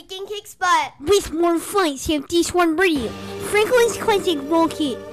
Weekend Kicks Butt. With more fun, Safety one Radio. Franklin's Classic Roll Kit.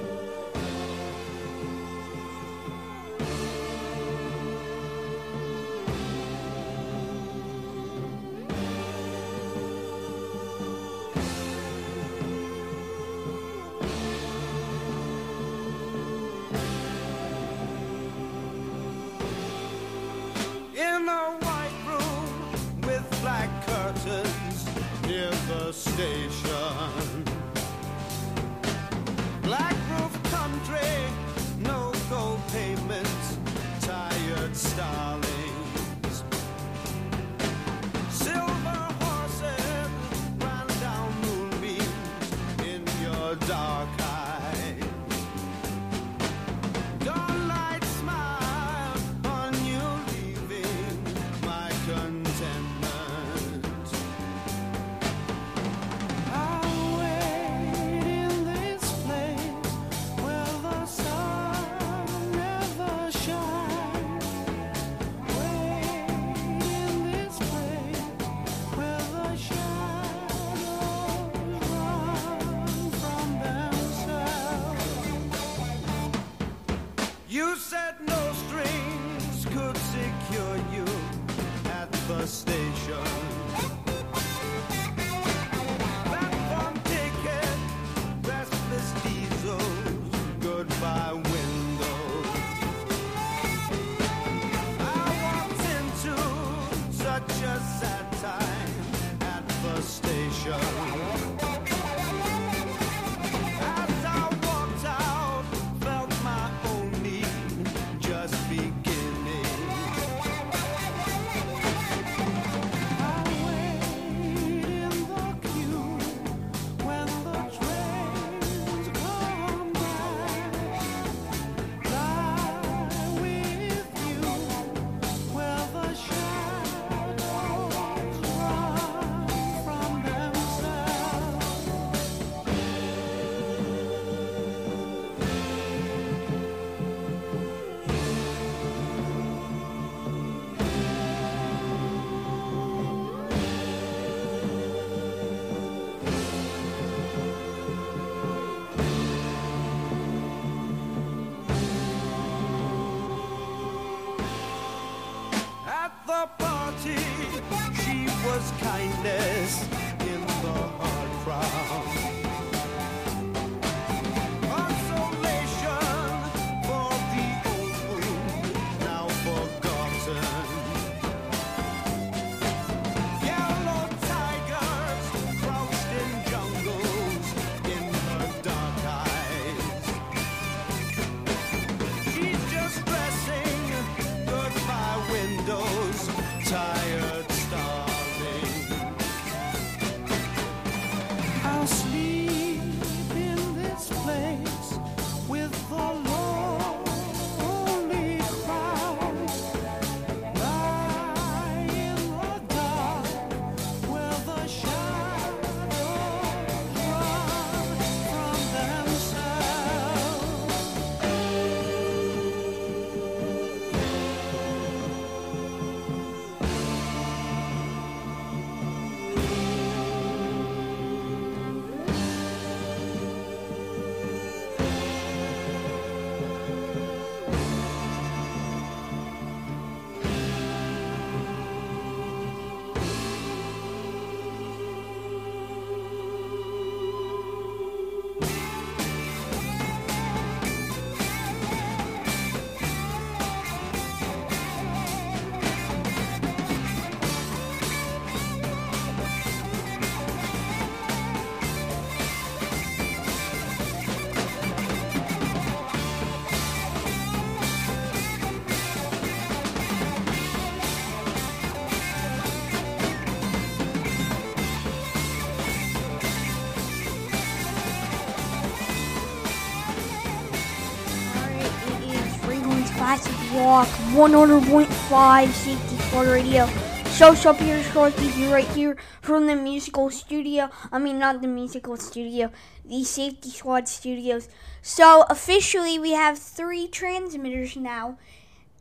100.5 Safety Squad Radio. So, so Peter Scorsese right here from the musical studio. I mean, not the musical studio, the Safety Squad studios. So, officially, we have three transmitters now.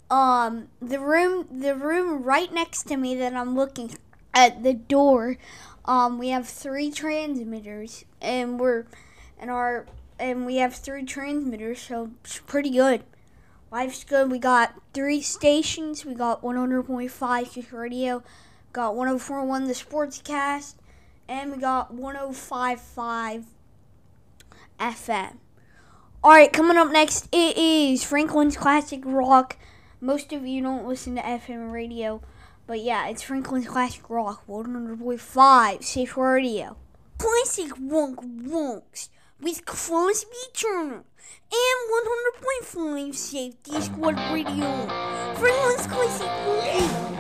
Um, the room, the room right next to me that I'm looking at the door. Um, we have three transmitters, and we're and our and we have three transmitters, so it's pretty good. Life's good. We got three stations. We got 100.5 Kiss Radio, got 1041 The Sportscast, and we got 1055 FM. Alright, coming up next, it is Franklin's Classic Rock. Most of you don't listen to FM radio, but yeah, it's Franklin's Classic Rock, 100.5 Safe Radio. Classic Wonk Wonks with Crosby Turner and 100.5 Safety Squad Radio. Franklin's crazy Movie.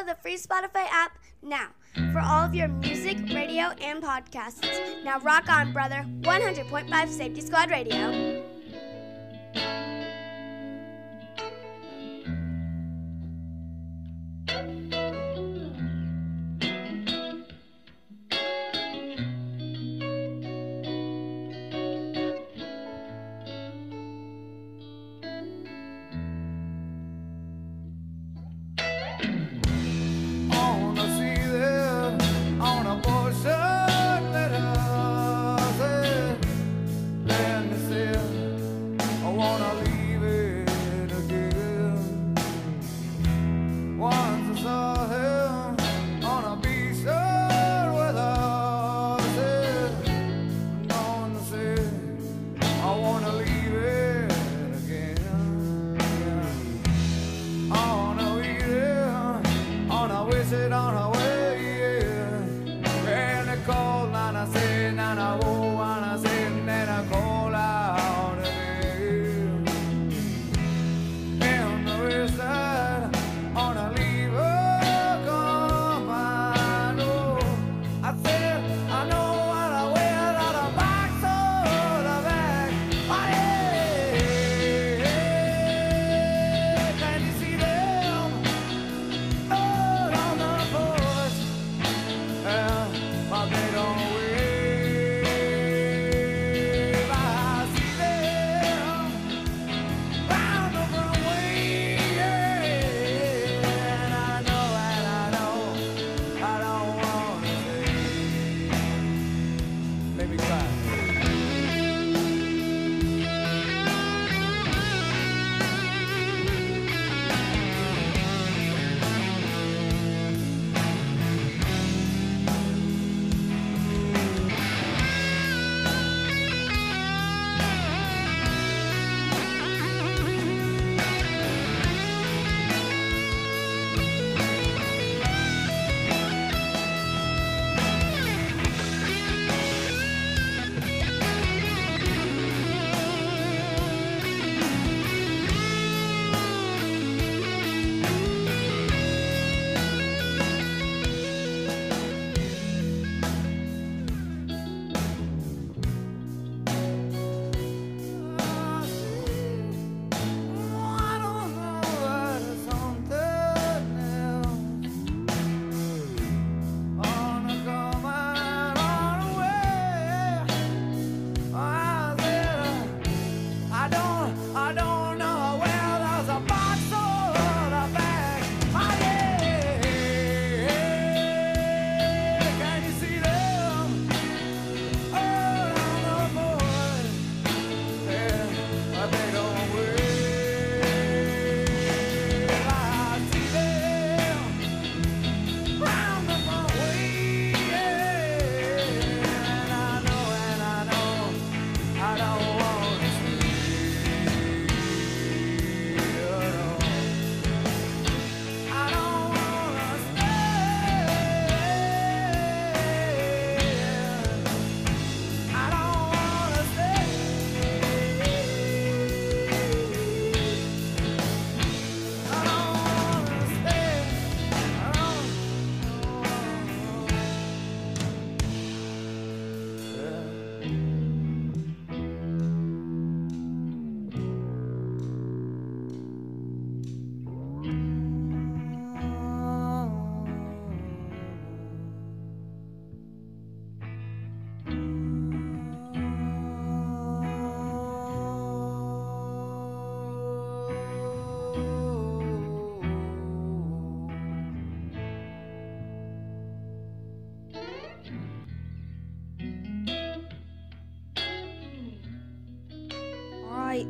download the free Spotify app now for all of your music, radio, and podcasts. Now rock on, brother. 100.5 Safety Squad Radio. on our way, yeah. And the call, and I said, and I won't.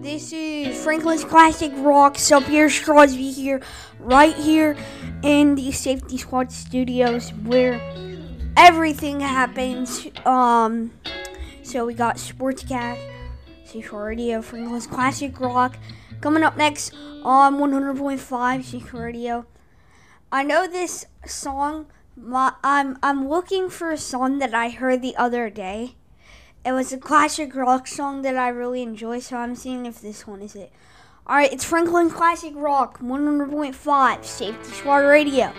This is Franklin's Classic Rock. So Pierce Crosby here, right here in the Safety Squad studios where everything happens. Um, so we got Sportscast, Seashore Radio, Franklin's Classic Rock. Coming up next on 100.5 Seashore Radio. I know this song. My, I'm I'm looking for a song that I heard the other day. It was a classic rock song that I really enjoy, so I'm seeing if this one is it. Alright, it's Franklin Classic Rock, 100.5, Safety Squad Radio.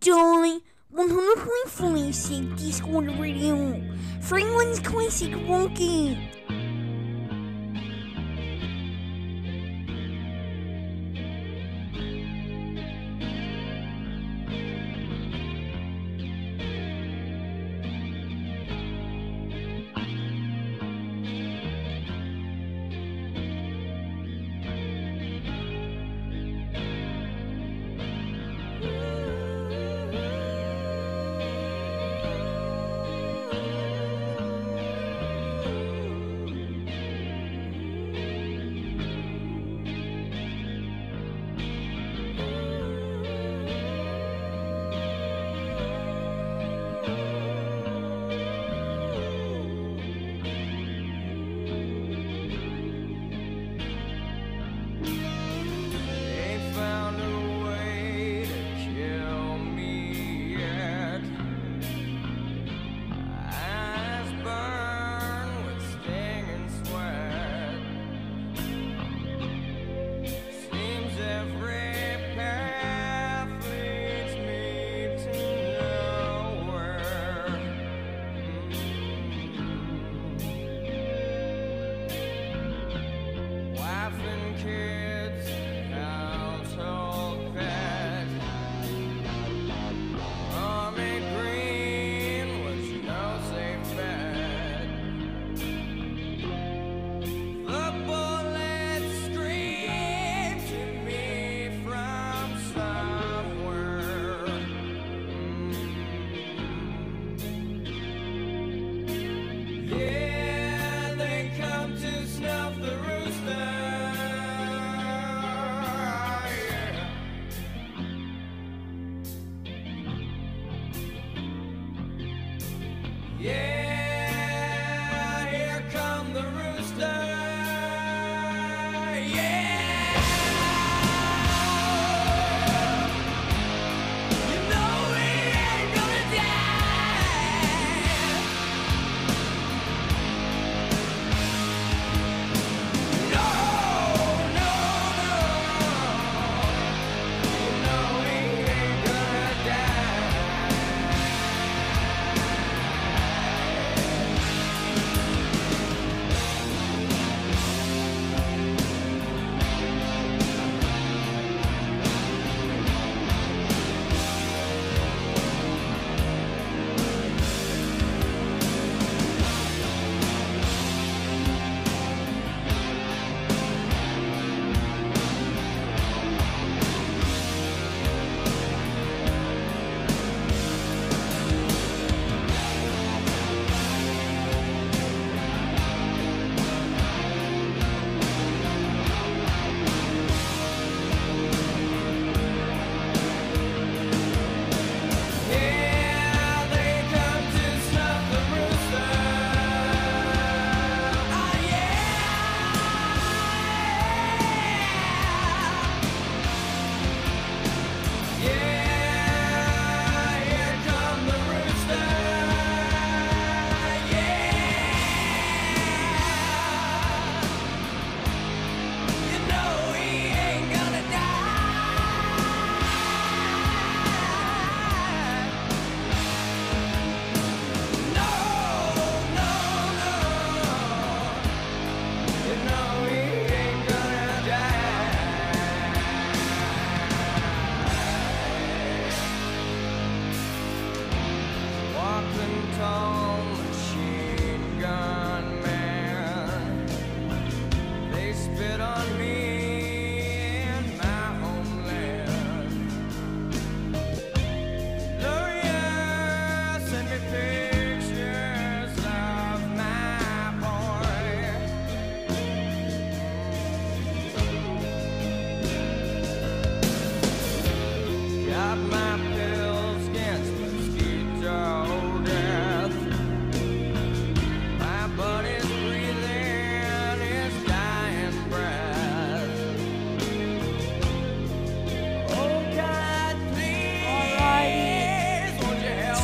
darling. 100.4 Classic Discord Radio. Franklin's Classic Rocket.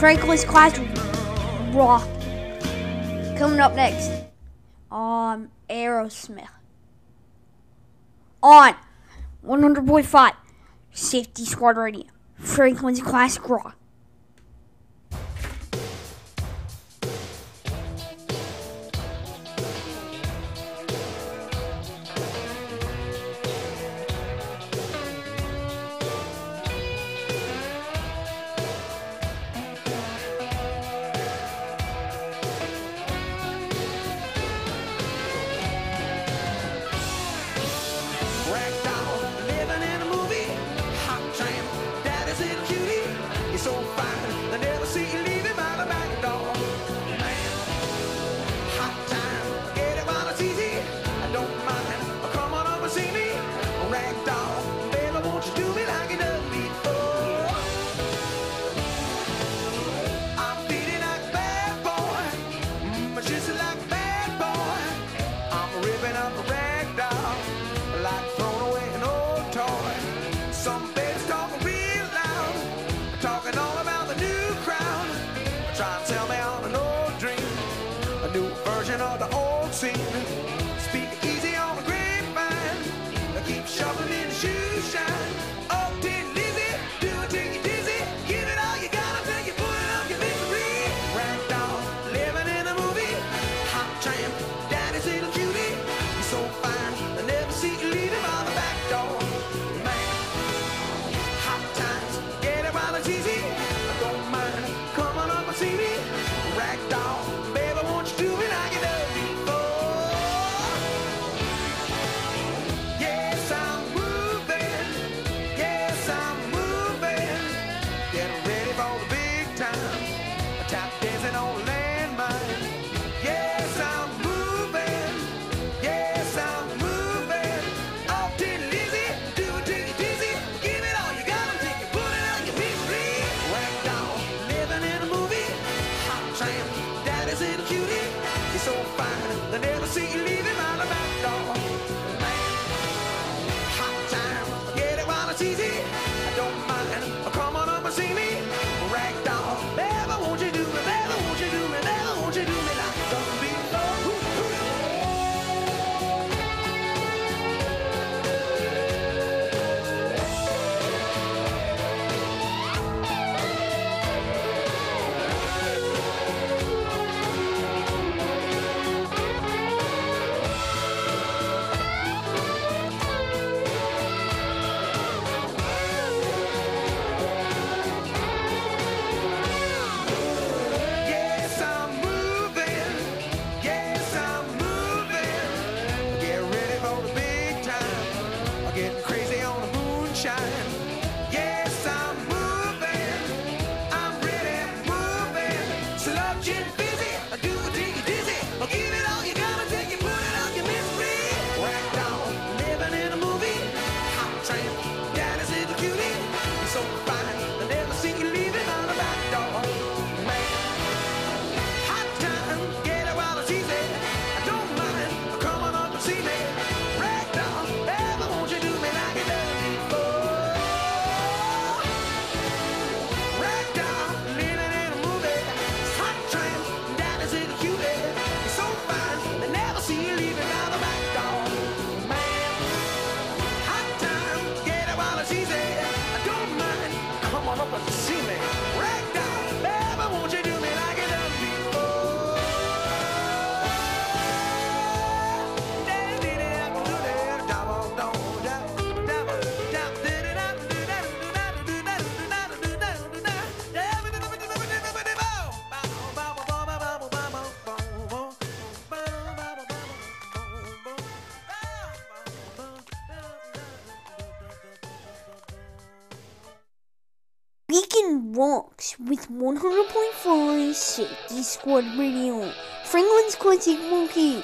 Franklin's class rock. Coming up next, um, Aerosmith. On 100.5 Safety Squad Radio. Franklin's classic rock. Safety Squad Radio. Franklin's Classic Monkey.